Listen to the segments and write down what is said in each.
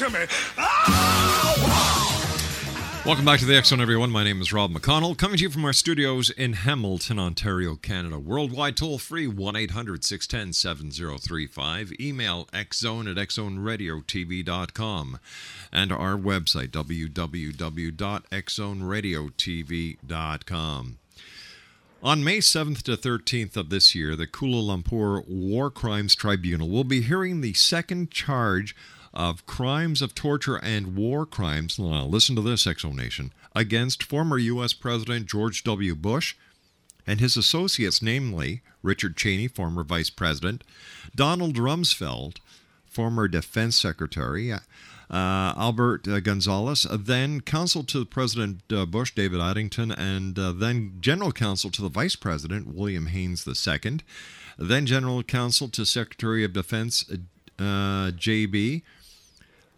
To me. Oh, Welcome back to the Zone, everyone. My name is Rob McConnell, coming to you from our studios in Hamilton, Ontario, Canada. Worldwide toll free 1 800 610 7035. Email xzone at xzoneradiotv.com. And our website, www.xzoneradiotv.com. On May 7th to 13th of this year, the Kuala Lumpur War Crimes Tribunal will be hearing the second charge of crimes of torture and war crimes. Now, listen to this, Exo Nation, against former U.S. President George W. Bush and his associates, namely Richard Cheney, former vice president, Donald Rumsfeld, former defense secretary, uh, Albert uh, Gonzales, uh, then counsel to President uh, Bush, David Addington, and uh, then general counsel to the vice president, William Haynes II, then general counsel to Secretary of Defense, uh, J.B.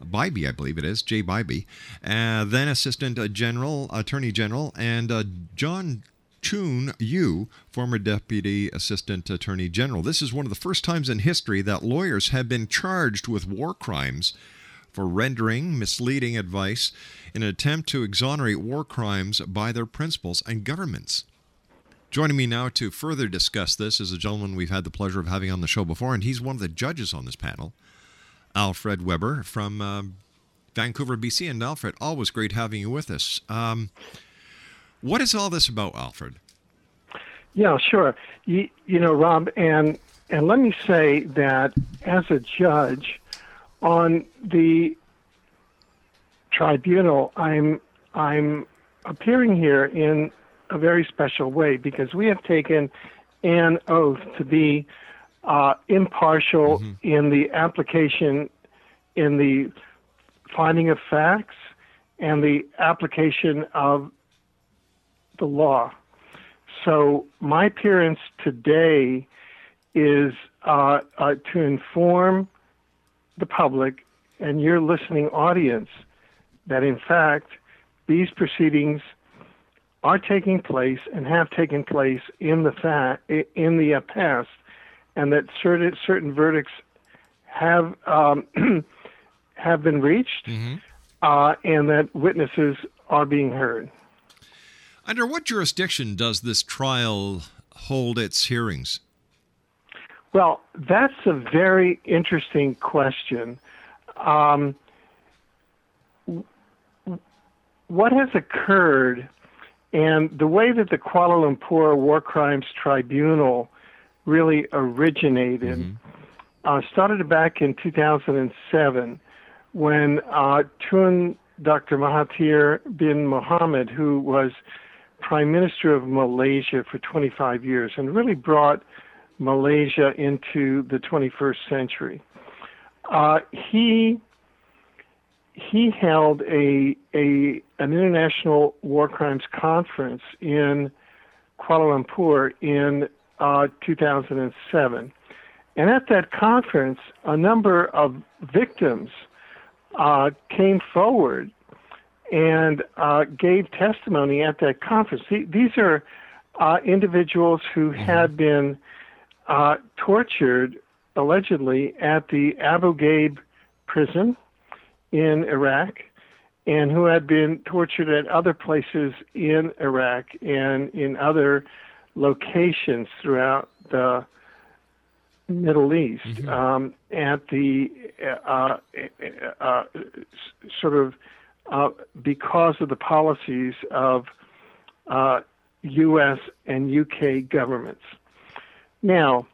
Bybee, I believe it is, Jay Bybee, uh, then Assistant General, Attorney General, and uh, John Choon Yoo, former Deputy Assistant Attorney General. This is one of the first times in history that lawyers have been charged with war crimes for rendering misleading advice in an attempt to exonerate war crimes by their principals and governments. Joining me now to further discuss this is a gentleman we've had the pleasure of having on the show before, and he's one of the judges on this panel. Alfred Webre from um, Vancouver, BC. And Alfred, always great having you with us. Um, what is all this about, Alfred? Yeah, sure. You, you know, Rob, and and let me say that as a judge on the tribunal, I'm I'm appearing here in a very special way because we have taken an oath to be uh, impartial Mm-hmm. in the application, in the finding of facts, and the application of the law. So my appearance today is uh, uh, to inform the public and your listening audience that in fact these proceedings are taking place and have taken place in the fa- in the uh, past, and that certain certain verdicts have um, have been reached, uh, and that witnesses are being heard. Under what jurisdiction does this trial hold its hearings? Well, that's a very interesting question. Um, what has occurred, and the way that the Kuala Lumpur War Crimes Tribunal really originated, mm-hmm. uh, started back in 2007 when uh, Tun Dr. Mahathir bin Mohamad, who was Prime Minister of Malaysia for 25 years and really brought Malaysia into the 21st century. Uh, he he held a a an international war crimes conference in Kuala Lumpur in uh, 2007, and at that conference, a number of victims uh, came forward and uh, gave testimony at that conference. These are uh, individuals who mm-hmm. had been uh, tortured allegedly at the Abu Ghraib prison in Iraq and who had been tortured at other places in Iraq and in other locations throughout the Middle East mm-hmm. um, at the uh, uh, uh, sort of uh, because of the policies of U.S. Uh, and UK governments. Now,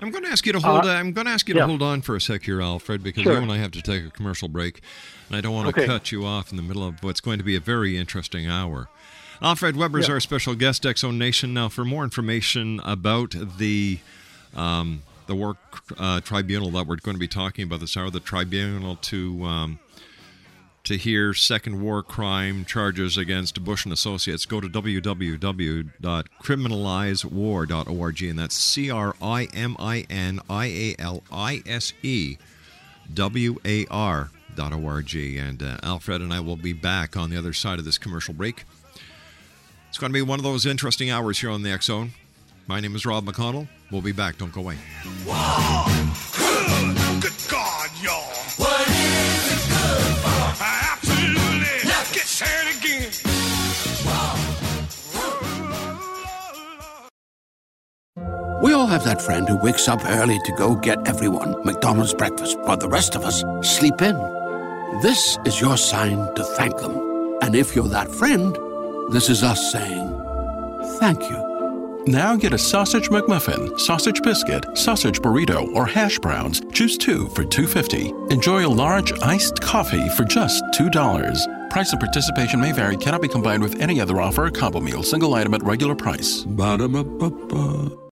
I'm going to ask you to hold. Uh, I'm going to ask you to hold on for a sec here, Alfred, because sure. you and I have to take a commercial break, and I don't want to okay. cut you off in the middle of what's going to be a very interesting hour. Alfred Webre is yeah. our special guest, Zone Nation. Now, for more information about the um, the war uh, tribunal that we're going to be talking about this hour, the tribunal to um, to hear second war crime charges against Bush and Associates, go to www.criminalizewar.org, and that's C R I M I N I A L I S E W A R dot org. And uh, Alfred and I will be back on the other side of this commercial break. It's going to be one of those interesting hours here on the X Zone. My name is Rob McConnell. We'll be back. Don't go away. Good God, y'all. What is it good for? Absolutely. Get again. We all have that friend who wakes up early to go get everyone McDonald's breakfast, while the rest of us sleep in. This is your sign to thank them. And if you're that friend, this is us saying thank you. Now get a sausage McMuffin, sausage biscuit, sausage burrito, or hash browns. Choose two for $2.50. Enjoy a large iced coffee for just $2. Price and participation may vary, cannot be combined with any other offer or combo meal, single item at regular price. Ba-da-ba-ba-ba.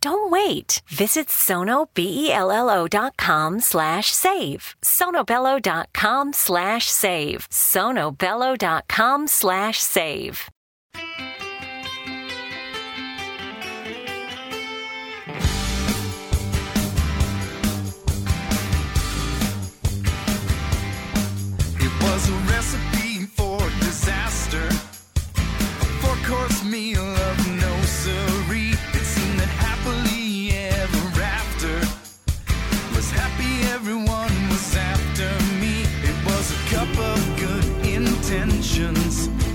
Don't wait. Visit sonobello.com slash save. sonobello.com slash save. sonobello.com slash save. It was a recipe for disaster. A four-course meal intentions.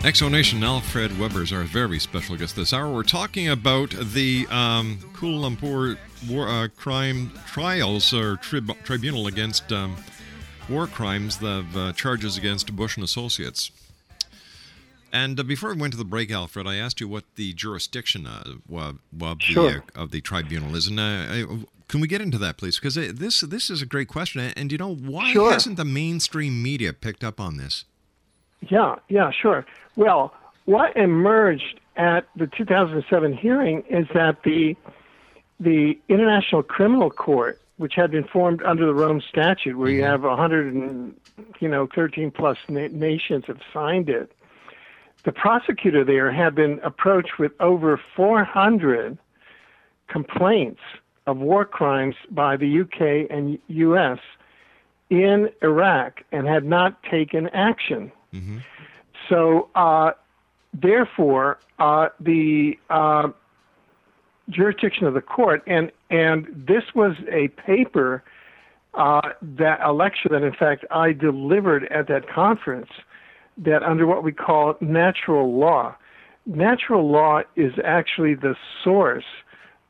Exonation Alfred Webre is our very special guest this hour. We're talking about the um, Kuala Lumpur war, uh, crime trials or trib- tribunal against um, war crimes, the uh, charges against Bush and Associates. And uh, before we went to the break, Alfred, I asked you what the jurisdiction uh, of, of, Sure. the, uh, of the tribunal is, and uh, can we get into that, please? Because this this is a great question, and you know why Sure. hasn't the mainstream media picked up on this? Yeah, yeah, sure. Well, what emerged at the 2007 hearing is that the the International Criminal Court, which had been formed under the Rome Statute, where you mm-hmm. have 100 and you know 13 plus na- nations have signed it, the prosecutor there had been approached with over 400 complaints of war crimes by the UK and US in Iraq and had not taken action. So, uh, therefore, uh, the uh, jurisdiction of the court, and and this was a paper uh, that a lecture that, in fact, I delivered at that conference. That under what we call natural law, natural law is actually the source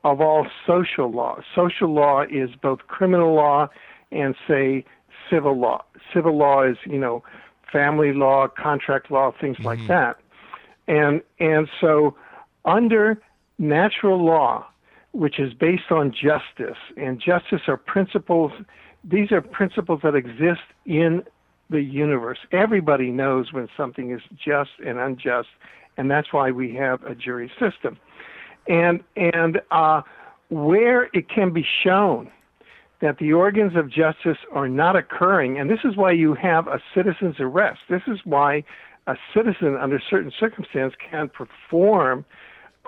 of all social law. Social law is both criminal law and, say, civil law. Civil law is, you know, family law, contract law, things like that. And and so under natural law, which is based on justice, and justice are principles these are principles that exist in the universe. Everybody knows when something is just and unjust, and that's why we have a jury system. And and uh, where it can be shown that the organs of justice are not occurring, and this is why you have a citizen's arrest. This is why a citizen, under certain circumstances, can perform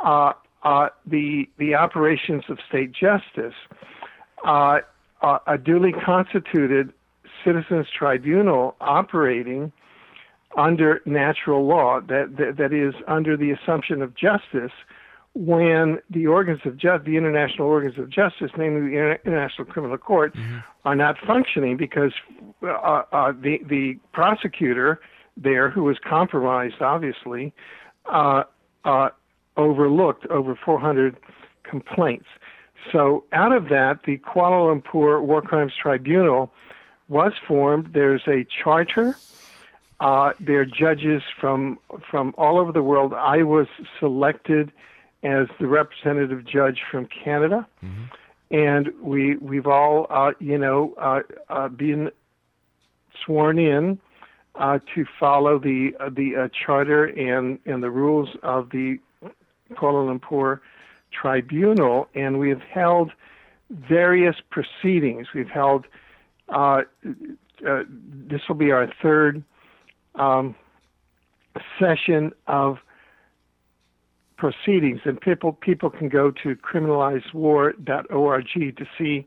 uh, uh, the the operations of state justice. Uh, uh, a duly constituted citizens tribunal operating under natural law that, that that is under the assumption of justice when the organs of justice, the international organs of justice, namely the Inter- International Criminal Court, are not functioning because uh, uh, the the prosecutor there, who was compromised, obviously, uh, uh, overlooked over 400 complaints. So out of that, the Kuala Lumpur War Crimes Tribunal was formed. There's a charter. Uh, there are judges from from all over the world. I was selected as the representative judge from Canada, and we we've all uh, you know uh, uh, been sworn in uh, to follow the uh, the uh, charter and and the rules of the Kuala Lumpur Tribunal, and we have held various proceedings. We've held uh, uh, this will be our third um, session of proceedings, and people people can go to criminalizewar.org to see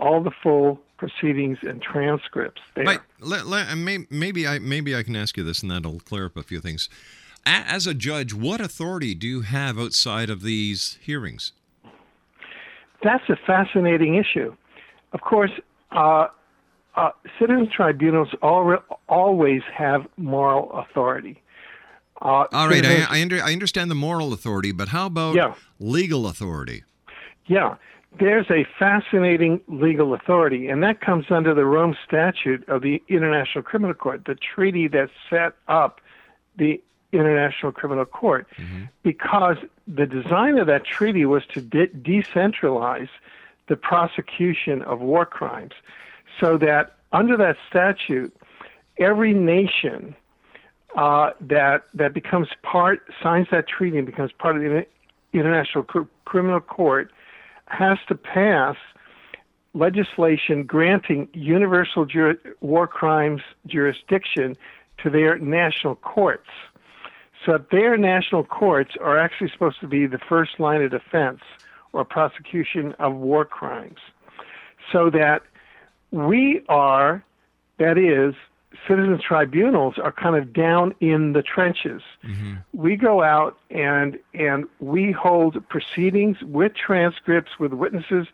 all the full proceedings and transcripts there. Let, let, maybe I maybe I can ask you this, and that'll clear up a few things. As a judge, what authority do you have outside of these hearings? That's a fascinating issue. Of course, uh, uh, citizen tribunals al- always have moral authority. Uh, All right, I, I, under, I understand the moral authority, but how about Yeah. legal authority? Yeah, there's a fascinating legal authority, and that comes under the Rome Statute of the International Criminal Court, the treaty that set up the International Criminal Court, because the design of that treaty was to de- decentralize the prosecution of war crimes, so that under that statute, every nation uh, that that becomes part signs that treaty and becomes part of the International Cr- Criminal Court has to pass legislation granting universal jur- war crimes jurisdiction to their national courts. So their national courts are actually supposed to be the first line of defense or prosecution of war crimes. So that we are, that is, citizens tribunals are kind of down in the trenches. Mm-hmm. We go out and and we hold proceedings with transcripts with witnesses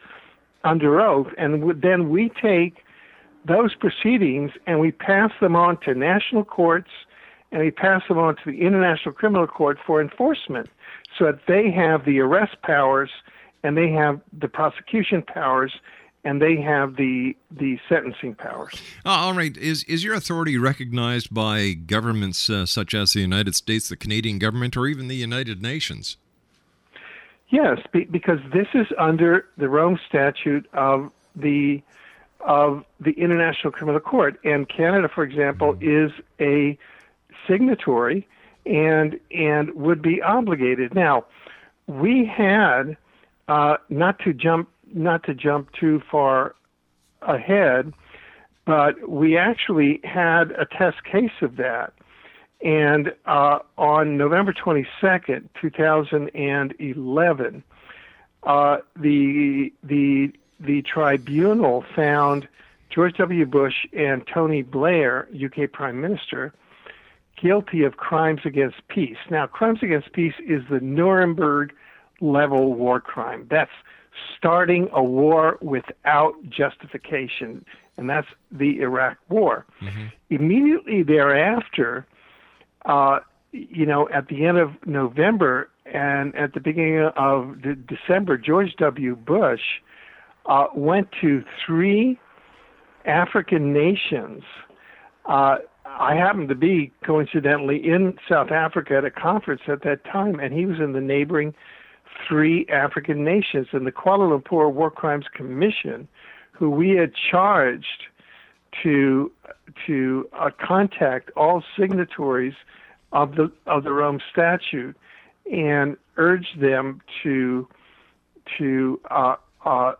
under oath, and w- then we take those proceedings and we pass them on to national courts and we pass them on to the International Criminal Court for enforcement so that they have the arrest powers and they have the prosecution powers and they have the the sentencing powers. Uh, all right. Is is your authority recognized by governments uh, such as the United States, the Canadian government, or even the United Nations? Yes, be, because this is under the Rome Statute of the of the International Criminal Court, and Canada, for example, is a signatory and and would be obligated. Now, we had uh, not to jump not to jump too far ahead, but we actually had a test case of that. And uh, on November 22nd, 2011, uh, the the the tribunal found George W. Bush and Tony Blair, UK Prime Minister, guilty of crimes against peace. Now, crimes against peace is the Nuremberg level war crime. That's starting a war without justification, and that's the Iraq War. Mm-hmm. Immediately thereafter, uh, you know, at the end of November and at the beginning of de- December, George W. Bush uh, went to three African nations. Uh, I happened to be coincidentally in South Africa at a conference at that time, and he was in the neighboring three African nations. And the Kuala Lumpur War Crimes Commission, who we had charged to to uh, contact all signatories of the of the Rome Statute and urge them to to uh, uh,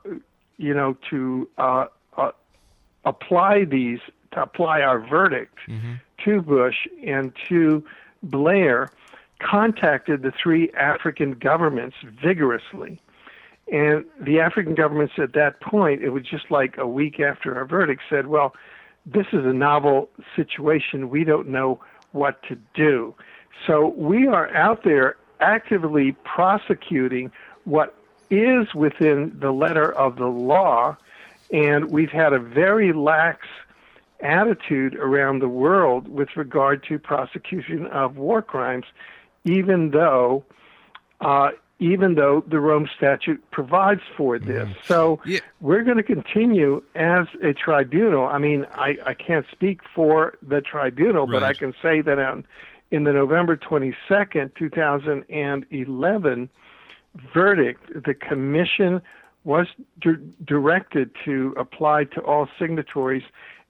you know to uh, uh, apply these to apply our verdict to Bush and to Blair contacted the three African governments vigorously. And the African governments at that point, it was just like a week after our verdict, said, well, this is a novel situation. We don't know what to do. So we are out there actively prosecuting what is within the letter of the law, and we've had a very lax attitude around the world with regard to prosecution of war crimes, even though uh, even though the Rome Statute provides for this. So we're going to continue as a tribunal. I mean, I, I can't speak for the tribunal, but I can say that on, in the November 22nd, 2011 verdict, the commission was di- directed to apply to all signatories,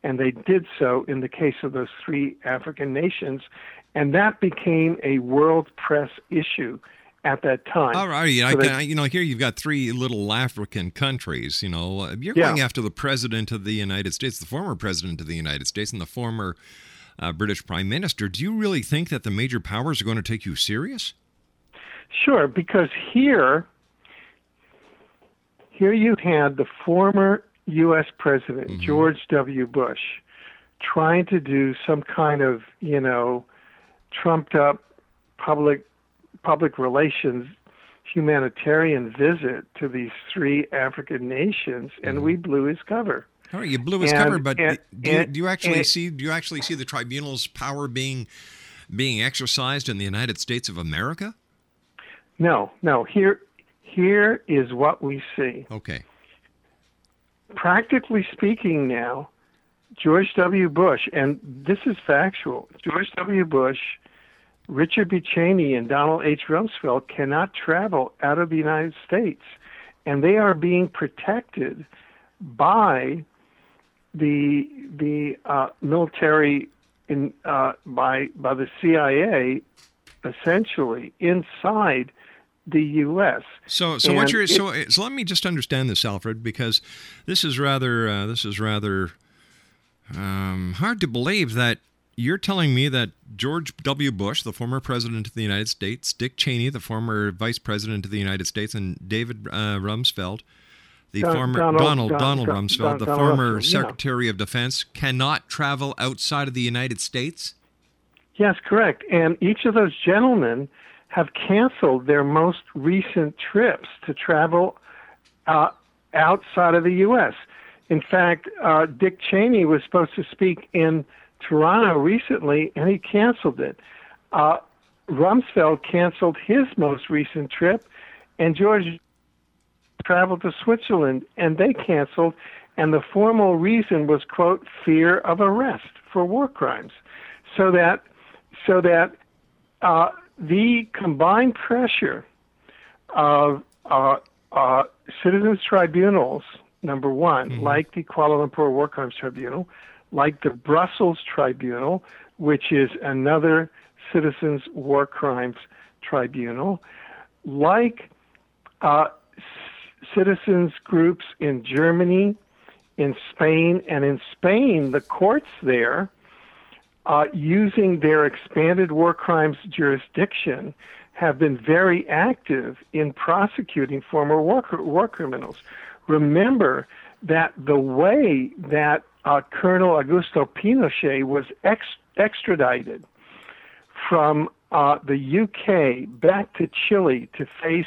and they did so in the case of those three African nations, and that became a world press issue at that time. All right, I So they- can, you know, here you've got three little African countries. You know, Uh, you're Yeah. going after the president of the United States, the former president of the United States, and the former uh, British prime minister. Do you really think that the major powers are going to take you serious? Sure, because here, here you had the former U.S. President George W. Bush trying to do some kind of, you know, trumped up public public relations humanitarian visit to these three African nations, and mm-hmm. we blew his cover. All right, you blew his And- cover, but and- do, you, do you actually and- see? Do you actually see the tribunal's power being being exercised in the United States of America? No, no. Here, here is what we see. Okay. practically speaking now, George W. Bush, and this is factual, George W. Bush, Richard B. Cheney, and Donald H. Rumsfeld cannot travel out of the United States, and they are being protected by the the uh, military in uh, by by the CIA, essentially inside the U.S. So, so what you're it- so so let me just understand this, Alfred, because this is rather uh, this is rather um, hard to believe that you're telling me that George W. Bush, the former president of the United States, Dick Cheney, the former vice president of the United States, and David uh, Rumsfeld, the Don- former Donald- Donald Don- Donald Rumsfeld, Don- the Donald former Rumsfeld, yeah. Secretary of Defense, cannot travel outside of the United States. Yes, correct. And each of those gentlemen have canceled their most recent trips to travel uh, outside of the U.S. In fact, uh, Dick Cheney was supposed to speak in Toronto recently, and he canceled it. Uh, Rumsfeld canceled his most recent trip, and George traveled to Switzerland, and they canceled. And the formal reason was, quote, fear of arrest for war crimes. So that, so that uh, the combined pressure of uh, uh, citizens tribunals, number one, mm-hmm. like the Kuala Lumpur War Crimes Tribunal, like the Brussels Tribunal, which is another citizens war crimes tribunal, like uh, c- citizens groups in Germany, in Spain, and in Spain, the courts there, uh, using their expanded war crimes jurisdiction, have been very active in prosecuting former war, war criminals. Remember that the way that uh, Colonel Augusto Pinochet was ex- extradited from uh, the UK back to Chile to face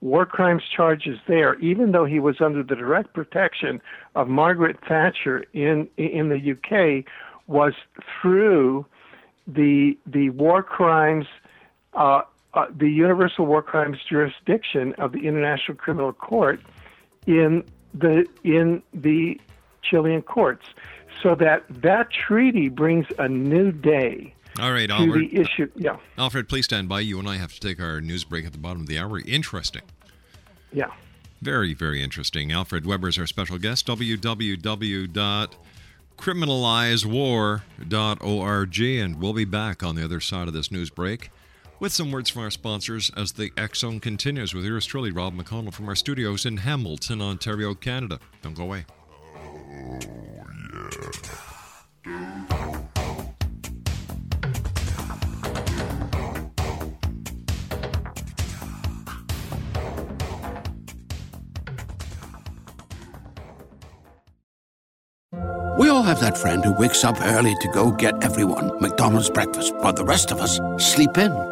war crimes charges there, even though he was under the direct protection of Margaret Thatcher in in the UK, was through the the war crimes. Uh, uh, the universal war crimes jurisdiction of the International Criminal Court in the in the Chilean courts, so that that treaty brings a new day all right, to Alfred. the issue. Yeah, Alfred, please stand by. You and I have to take our news break at the bottom of the hour. Interesting. yeah. Very, very interesting. Alfred Webre is our special guest. www.criminalizewar.org. And we'll be back on the other side of this news break with some words from our sponsors as the Zone continues with yours truly, Rob McConnell, from our studios in Hamilton, Ontario, Canada. Don't go away. We all have that friend who wakes up early to go get everyone McDonald's breakfast, while the rest of us sleep in.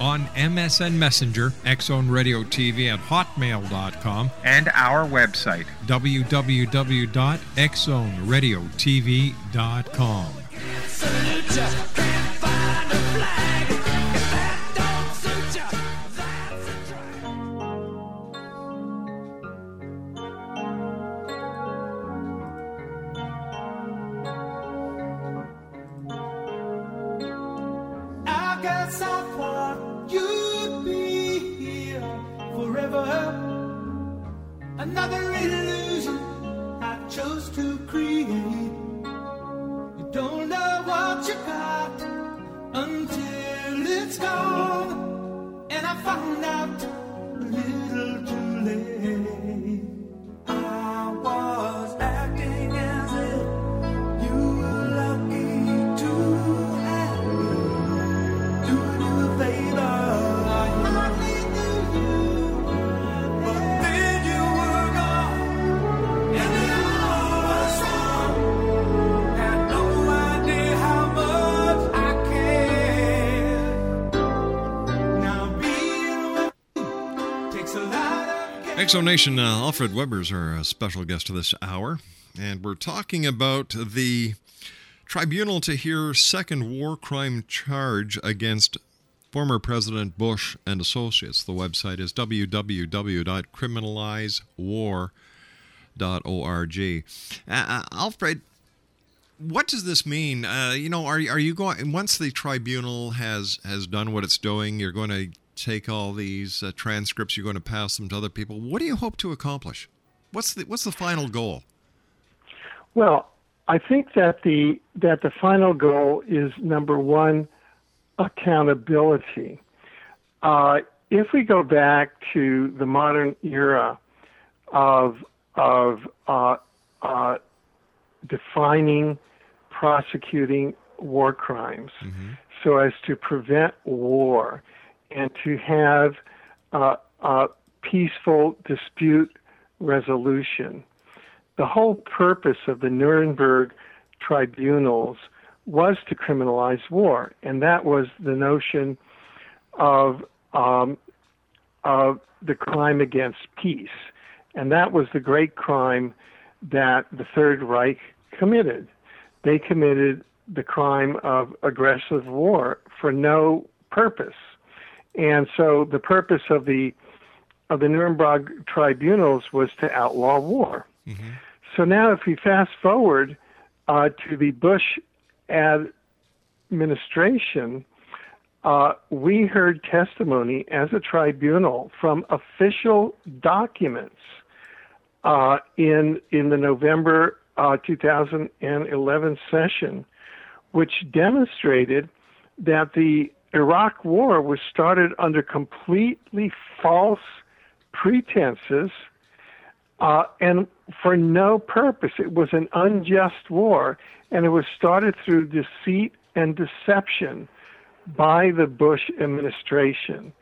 On MSN Messenger, Xzone Radio TV at hotmail.com, and our website, www.xzoneradiotv.com. Exonation, uh, Alfred Webre's our uh, special guest this hour, and we're talking about the tribunal to hear second war crime charge against former President Bush and associates. The website is www.criminalizewar.org. Uh, uh, Alfred, what does this mean? Uh, you know, are are you going once the tribunal has has done what it's doing? You're going to take all these uh, transcripts. You're going to pass them to other people. What do you hope to accomplish? What's the what's the final goal? Well, I think that the that the final goal is number one, accountability. Uh, if we go back to the modern era of of uh, uh, defining prosecuting war crimes mm-hmm. so as to prevent war and to have uh, uh, peaceful dispute resolution. The whole purpose of the Nuremberg tribunals was to criminalize war, and that was the notion of um, of the crime against peace, and that was the great crime that the Third Reich committed they committed the crime of aggressive war for no purpose. And so the purpose of the of the Nuremberg tribunals was to outlaw war. Mm-hmm. So now, if we fast forward uh, to the Bush administration, uh, we heard testimony as a tribunal from official documents uh, in in the November uh, 2011 session, which demonstrated that the Iraq War was started under completely false pretenses uh, and for no purpose. It was an unjust war, and it was started through deceit and deception by the Bush administration.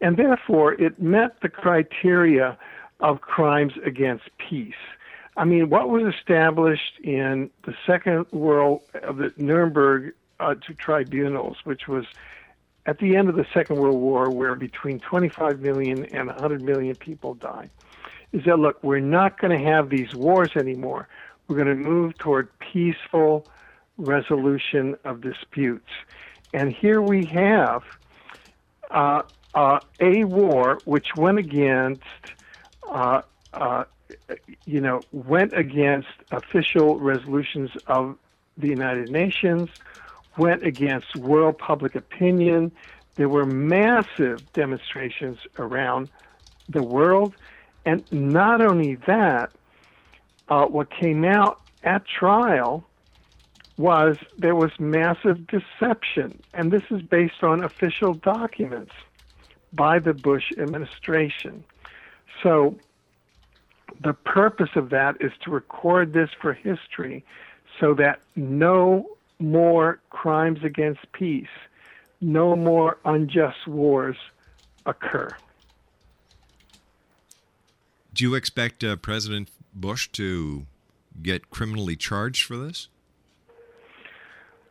And therefore, it met the criteria of crimes against peace. I mean, what was established in the Second World of the Nuremberg uh, tribunals, which was at the end of the Second World War, where between 25 million and 100 million people died, is that look, we're not going to have these wars anymore. We're going to move toward peaceful resolution of disputes. And here we have uh, uh, a war which went against uh, uh you know, went against official resolutions of the United Nations, went against world public opinion. There were massive demonstrations around the world. And not only that, uh, what came out at trial was there was massive deception. And this is based on official documents by the Bush administration. So the purpose of that is to record this for history so that no more crimes against peace, no more unjust wars occur. Do you expect uh, President Bush to get criminally charged for this?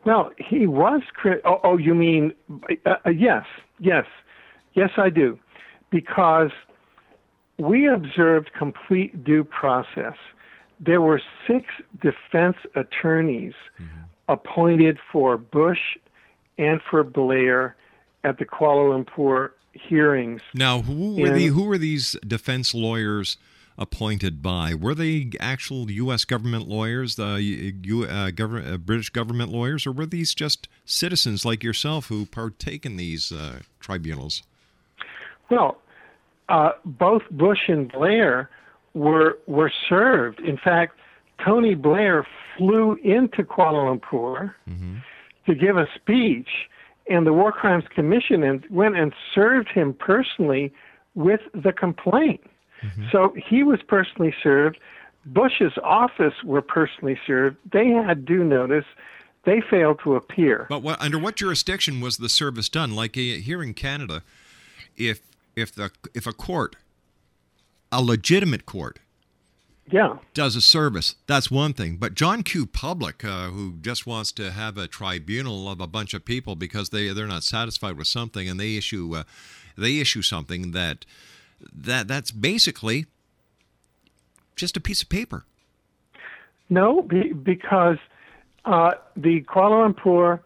Well, he was. Cri- oh, oh, you mean uh, uh, yes, yes, yes, I do, because we observed complete due process. There were six defense attorneys mm-hmm. Appointed for Bush and for Blair at the Kuala Lumpur hearings. Now, who were, the, who were these defense lawyers appointed by? Were they actual U.S. government lawyers, the U, uh, government, uh, British government lawyers, or were these just citizens like yourself who partake in these uh, tribunals? Well, uh, both Bush and Blair were were served. In fact, Tony Blair flew into Kuala Lumpur mm-hmm. to give a speech, and the War Crimes Commission and went and served him personally with the complaint. Mm-hmm. So he was personally served. Bush's office were personally served. They had due notice. They failed to appear. But what, under what jurisdiction was the service done? Like uh, here in Canada, if if the if a court, a legitimate court, yeah, does a service, that's one thing. But John Q. Public, uh, who just wants to have a tribunal of a bunch of people because they they're not satisfied with something, and they issue uh, they issue something that that that's basically just a piece of paper. No, be, because uh, the Kuala Lumpur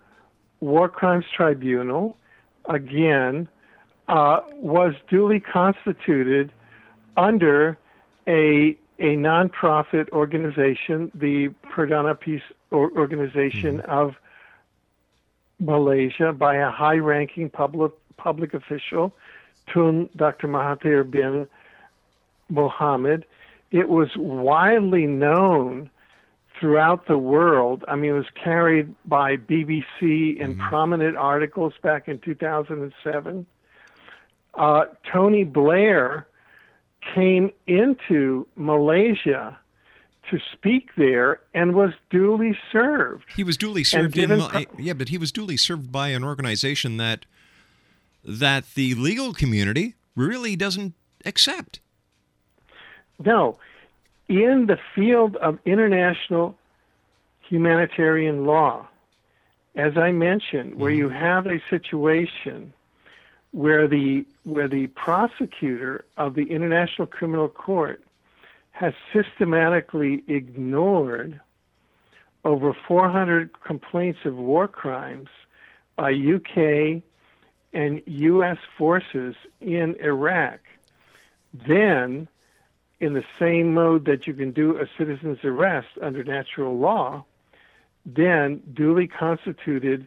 War Crimes Tribunal, again, uh, was duly constituted under a a nonprofit organization, the Perdana Peace Organization mm-hmm. of Malaysia, by a high-ranking public public official, Tun Dr. Mahathir bin Mohamad. It was widely known throughout the world. I mean, it was carried by BBC in mm-hmm. prominent articles back in 2007. Uh, Tony Blair came into Malaysia to speak there and was duly served. He was duly served in yeah, but he was duly served by an organization that that the legal community really doesn't accept. No, in the field of international humanitarian law, as I mentioned, where mm-hmm. you have a situation where the where the prosecutor of the International Criminal Court has systematically ignored over 400 complaints of war crimes by UK and US forces in Iraq, then in the same mode that you can do a citizen's arrest under natural law, then duly constituted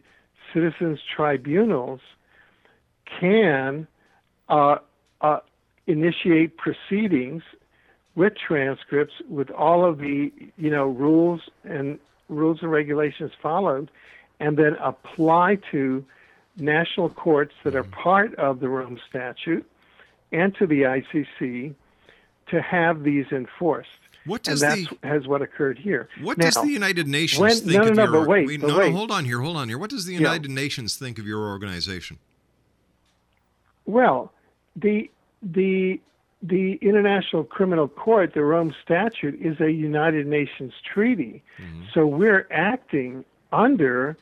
citizens tribunals can uh, uh, initiate proceedings with transcripts with all of the you know rules and rules and regulations followed and then apply to national courts that are part of the Rome Statute and to the ICC to have these enforced. What does and the, has what occurred here. What now, does the United Nations when, think no, no, of no, your? But wait, wait, but no, wait. hold on here, hold on here. What does the United yeah. Nations think of your organization? Well, the the the International Criminal Court, the Rome Statute, is a United Nations treaty. Mm-hmm. So we're acting under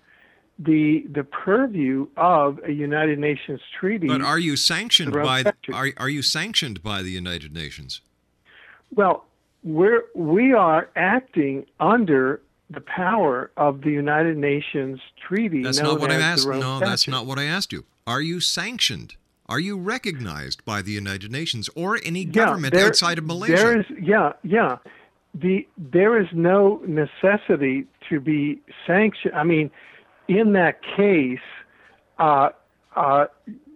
the the purview of a United Nations treaty. But are you sanctioned by the, are are you sanctioned by the United Nations? Well, we're we are acting under the power of the United Nations treaty. That's not what I asked. No, Statute. that's not what I asked you. Are you sanctioned? Are you recognized by the United Nations or any government yeah, there, outside of Malaysia? There is, yeah, yeah. The there is no necessity to be sanctioned. I mean, in that case, uh, uh,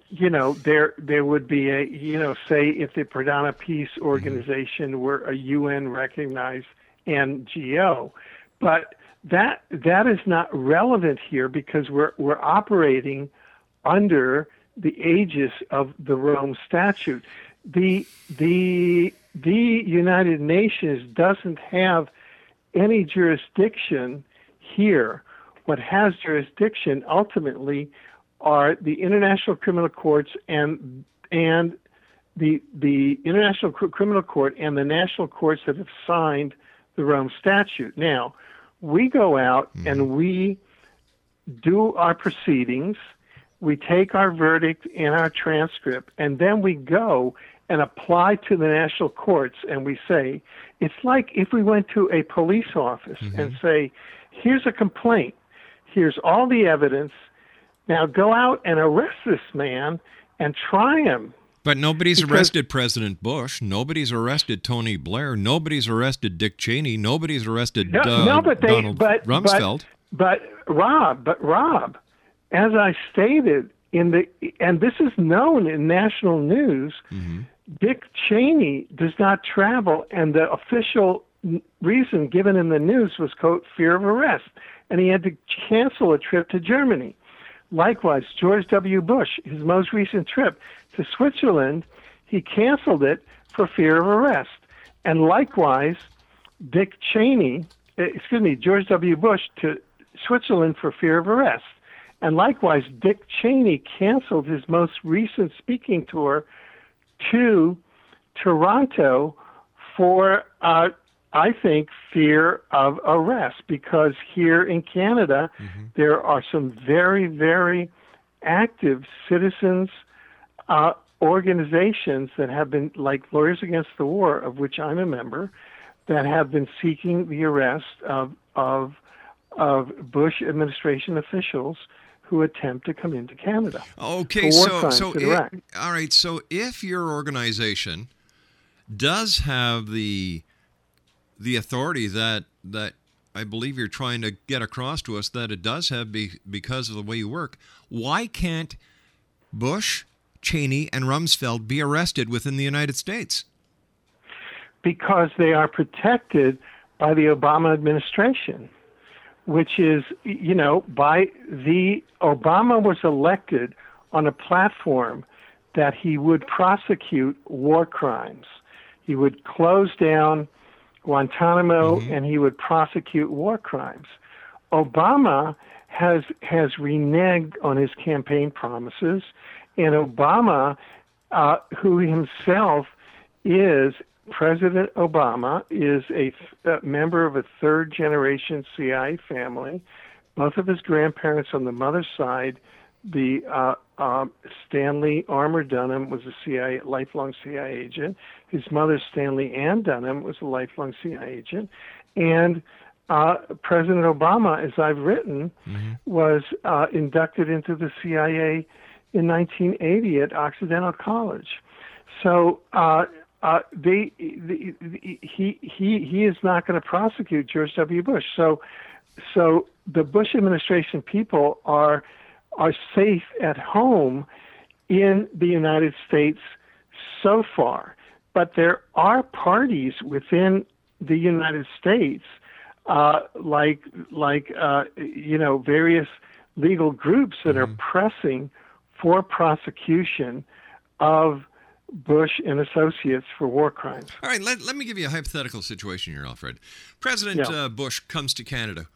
you know, there there would be a you know, say if the Perdana Peace mm-hmm. Organization mm-hmm. were a UN recognized NGO, but that that is not relevant here because we're we're operating under the aegis of the Rome Statute. The the the United Nations doesn't have any jurisdiction here. What has jurisdiction ultimately are the international criminal courts and and the the international criminal court and the national courts that have signed the Rome Statute. Now, we go out mm-hmm. and we do our proceedings we take our verdict and our transcript, and then we go and apply to the national courts and we say, it's like if we went to a police office mm-hmm. and say, here's a complaint, here's all the evidence, now go out and arrest this man and try him. But nobody's because, arrested President Bush. Nobody's arrested Tony Blair. Nobody's arrested Dick Cheney. Nobody's arrested no, uh, no, but they, Donald but, Rumsfeld. But, but Rob, but Rob, as I stated in the, and this is known in national news, mm-hmm. Dick Cheney does not travel, and the official reason given in the news was quote fear of arrest, and he had to cancel a trip to Germany. Likewise, George W. Bush, his most recent trip to Switzerland, he canceled it for fear of arrest. And likewise, Dick Cheney, eh, excuse me, George W. Bush to Switzerland for fear of arrest. And likewise, Dick Cheney canceled his most recent speaking tour to Toronto for, uh, I think, fear of arrest, because here in Canada, mm-hmm. there are some very, very active citizens uh, organizations that have been, like Lawyers Against the War, of which I'm a member, that have been seeking the arrest of of of Bush administration officials who attempt to come into Canada. Okay, so so in i- Iraq. all right, so if your organization does have the the authority that that I believe you're trying to get across to us that it does have be, because of the way you work, why can't Bush, Cheney, and Rumsfeld be arrested within the United States? because they are protected by the Obama administration, which is, you know, by the Obama was elected on a platform that he would prosecute war crimes. He would close down Guantanamo and he would prosecute war crimes. Obama has has reneged on his campaign promises, and Obama, uh, who himself is President Obama, is a, th- a member of a third generation CIA family. Both of his grandparents on the mother's side, the uh, um, Stanley Armour Dunham was a CIA lifelong CIA agent. His mother, Stanley Ann Dunham, was a lifelong CIA agent, and uh, President Obama, as I've written, was uh, inducted into the CIA in 1980 at Occidental College. So uh, they, the, the, he he he is not going to prosecute George W. Bush. So so the Bush administration people are are safe at home in the United States so far, but there are parties within the United States, uh, like like uh, you know various legal groups that are pressing for prosecution of Bush and associates for war crimes. All right, let, let me give you a hypothetical situation here, Alfred. President Yeah. uh, Bush comes to Canada.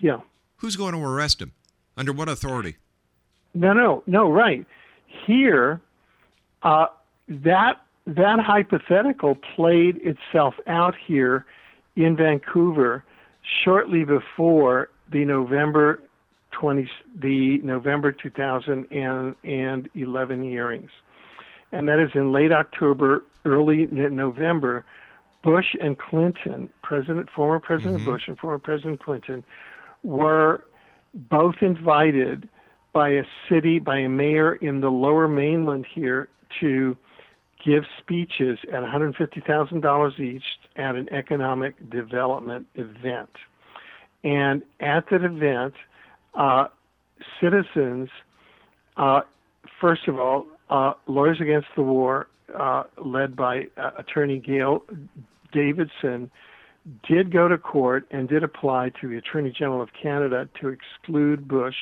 Yeah. Who's going to arrest him? Under what authority? No, no, no. Right here, uh, that that hypothetical played itself out here in Vancouver shortly before the November twenty the November two thousand and and eleven hearings, and that is in late October, early November. Bush and Clinton, President, former President Bush and former President Clinton, were both invited by a city, by a mayor in the lower mainland here to give speeches at $150,000 each at an economic development event. And at that event, uh, citizens, uh, first of all, uh, Lawyers Against the War, uh, led by uh, Attorney Gail Davidson, did go to court and did apply to the Attorney General of Canada to exclude Bush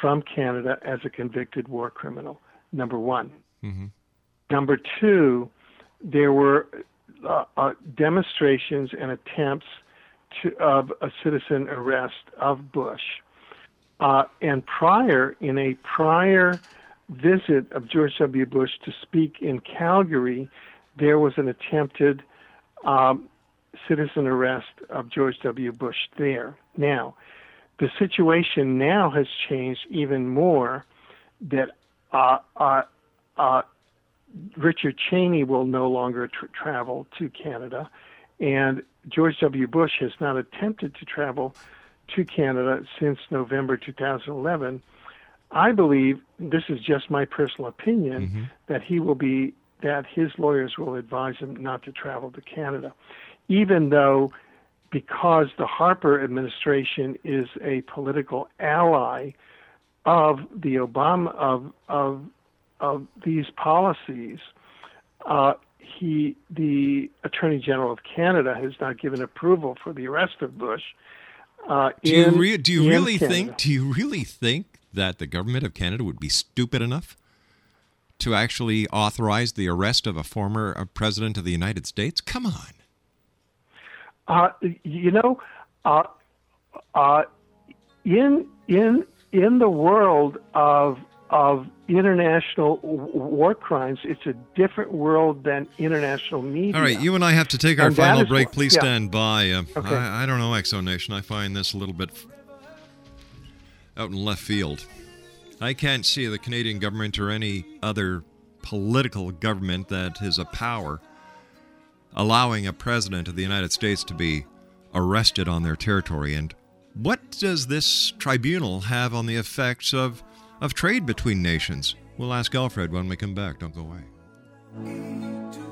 from Canada as a convicted war criminal. Number one. Mm-hmm. Number two, there were uh, uh, demonstrations and attempts to, of a citizen arrest of Bush. Uh, and prior, in a prior visit of George W. Bush to speak in Calgary, there was an attempted um, citizen arrest of George W. Bush there. Now, the situation now has changed even more that uh, uh, uh, Richard Cheney will no longer tr- travel to Canada, and George W. Bush has not attempted to travel to Canada since November 2011. I believe this is just my personal opinion that he will be that his lawyers will advise him not to travel to Canada, even though because the Harper administration is a political ally of the Obama of of of these policies, uh, he the Attorney General of Canada has not given approval for the arrest of Bush. Uh, Do you, re- do you really Canada. think? Do you really think that the government of Canada would be stupid enough to actually authorize the arrest of a former uh, president of the United States? Come on. Uh, you know, uh, uh, in in in the world of of international war crimes, it's a different world than international media. All right, you and I have to take our And final break. what- Please yeah. stand by. Uh, Okay. I, I don't know, X Zone Nation. I find this a little bit out in left field. I can't see the Canadian government or any other political government that is a power, allowing a president of the United States to be arrested on their territory. And what does this tribunal have on the effects of, of trade between nations? We'll ask Alfred when we come back. Don't go away.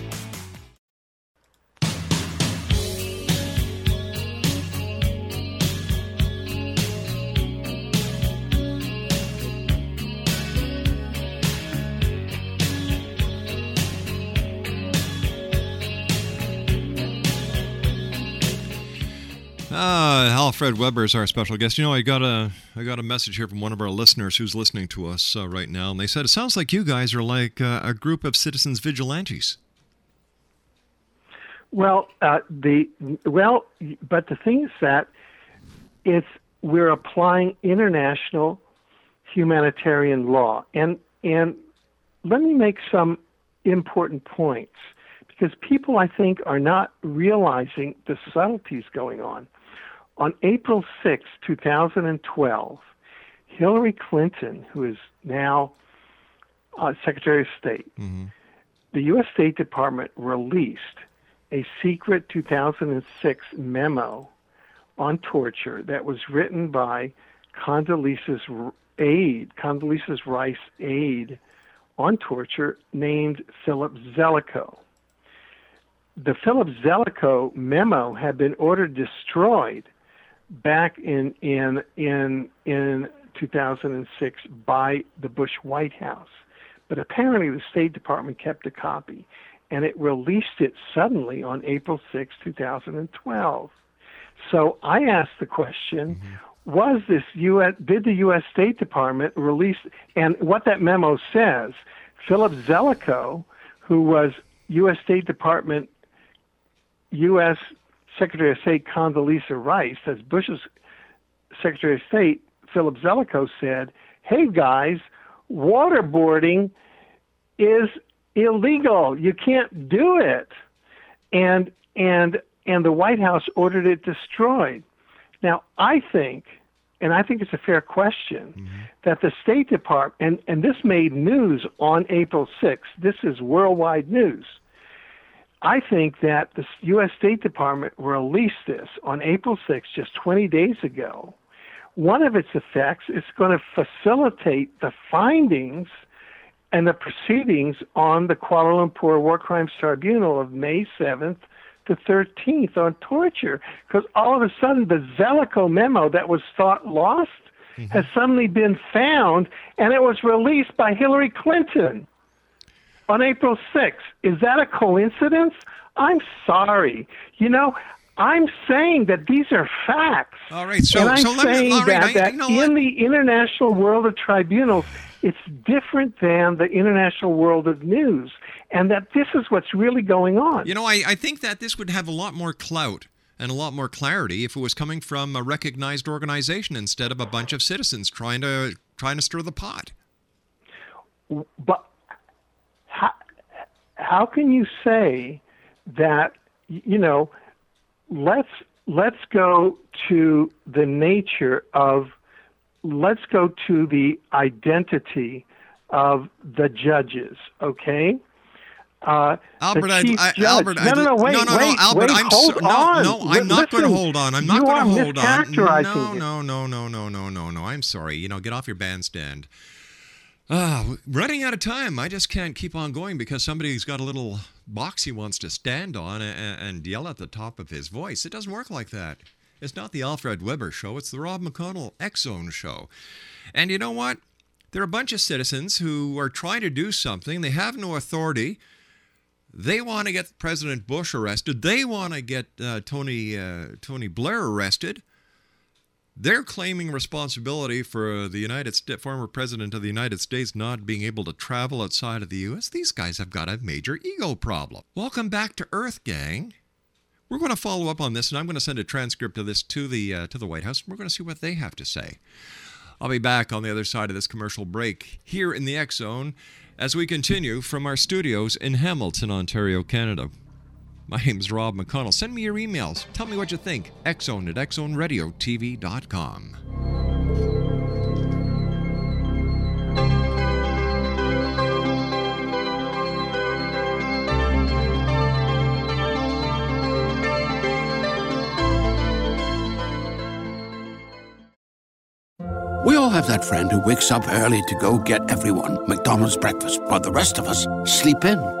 Alfred Webre is our special guest. You know, I got a I got a message here from one of our listeners who's listening to us uh, right now, and they said it sounds like you guys are like uh, a group of citizens vigilantes. Well, uh, the well, but the thing is that it's we're applying international humanitarian law, and and let me make some important points because people, I think, are not realizing the subtleties going on. On April 6, 2012, Hillary Clinton, who is now uh, Secretary of State, the U.S. State Department released a secret 2006 memo on torture that was written by Condoleezza's aide, Condoleezza's Rice aide on torture named Philip Zelikow. The Philip Zelikow memo had been ordered destroyed back in in in in 2006 by the Bush White House, but apparently the State Department kept a copy, and it released it suddenly on April 6, 2012. So I asked the question: mm-hmm. Was this U.S. did the U.S. State Department release? And what that memo says, Philip Zelikow, who was U.S. State Department U.S. Secretary of State Condoleezza Rice, as Bush's Secretary of State, Philip Zelikow said, "Hey guys, waterboarding is illegal. You can't do it." And and and the White House ordered it destroyed. Now, I think, and I think it's a fair question, mm-hmm. that the State Department, and, and this made news on April 6th, this is worldwide news. I think that the U.S. State Department released this on April 6th, just 20 days ago. One of its effects is going to facilitate the findings and the proceedings on the Kuala Lumpur War Crimes Tribunal of May 7th to 13th on torture, because all of a sudden the Zelikow memo that was thought lost mm-hmm. has suddenly been found, and it was released by Hillary Clinton on April 6th. Is that a coincidence? I'm sorry. You know, I'm saying that these are facts. All right, so- and I'm so let me- saying right, that, I- that you know in the international world of tribunals, it's different than the international world of news, and that this is what's really going on. You know, I, I think that this would have a lot more clout and a lot more clarity if it was coming from a recognized organization instead of a bunch of citizens trying to trying to stir the pot. but how, how can you say that you know let's let's go to the nature of let's go to the identity of the judges okay uh, Albert, I- judge. Albert, no, no, no, wait, no, no, no, wait, Albert, wait, I'm hold so- no, on. no, I'm not going to hold on. I'm not going to hold on. mischaracterizing No, no, no, no, no, no, no, no. I'm sorry. You know, get off your bandstand. Uh, running out of time. I just can't keep on going because somebody's got a little box he wants to stand on and, and yell at the top of his voice. It doesn't work like that. It's not the Alfred Webre show, it's the Rob McConnell X Zone show. And you know what? There are a bunch of citizens who are trying to do something. They have no authority. They want to get President Bush arrested. They want to get uh, Tony uh, Tony Blair arrested. They're claiming responsibility for the United States, former president of the United States not being able to travel outside of the U.S. These guys have got a major ego problem. Welcome back to Earth, gang. We're going to follow up on this, and I'm going to send a transcript of this to the uh, to the White House. And we're going to see what they have to say. I'll be back on the other side of this commercial break here in the X Zone as we continue from our studios in Hamilton, Ontario, Canada. My name's Rob McConnell. Send me your emails. Tell me what you think. Exxon at xzoneradiotv.com. We all have that friend who wakes up early to go get everyone McDonald's breakfast, while the rest of us sleep in.